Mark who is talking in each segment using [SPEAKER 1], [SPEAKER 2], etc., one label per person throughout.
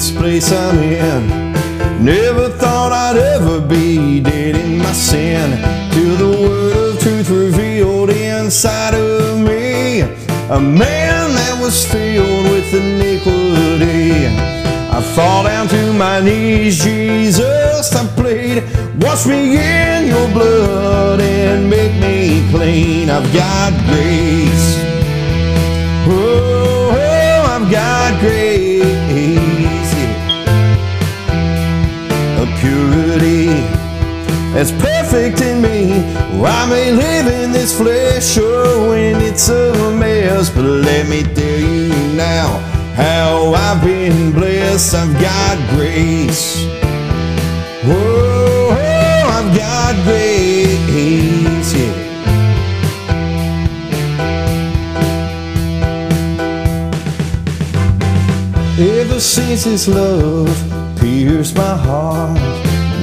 [SPEAKER 1] this place I'm in. Never thought I'd ever be dead in my sin. Till the word of truth revealed inside of me. A man that was filled with iniquity. I fall down to my knees, Jesus, I plead. Wash me in your blood and make me clean. I've got grace. That's perfect in me. I may live in this flesh, oh, when it's a mess. But let me tell you now how I've been blessed. I've got grace. Oh, oh I've got grace. Yeah. Ever since His love pierced my heart,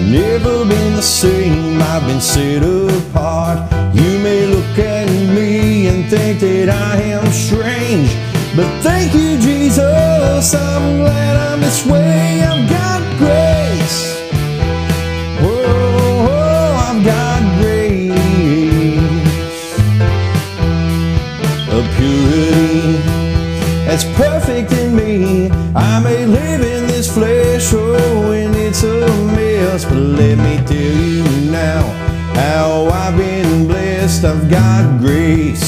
[SPEAKER 1] never been the same. I've been set apart. You may look at me and think that I am strange, but thank you, Jesus. I'm glad I'm this way. I've got grace. Oh, oh I've got grace. A purity that's perfect in me. I may live in this flesh, oh, and it's a mess, but let me tell you now how I've been blessed. I've got grace.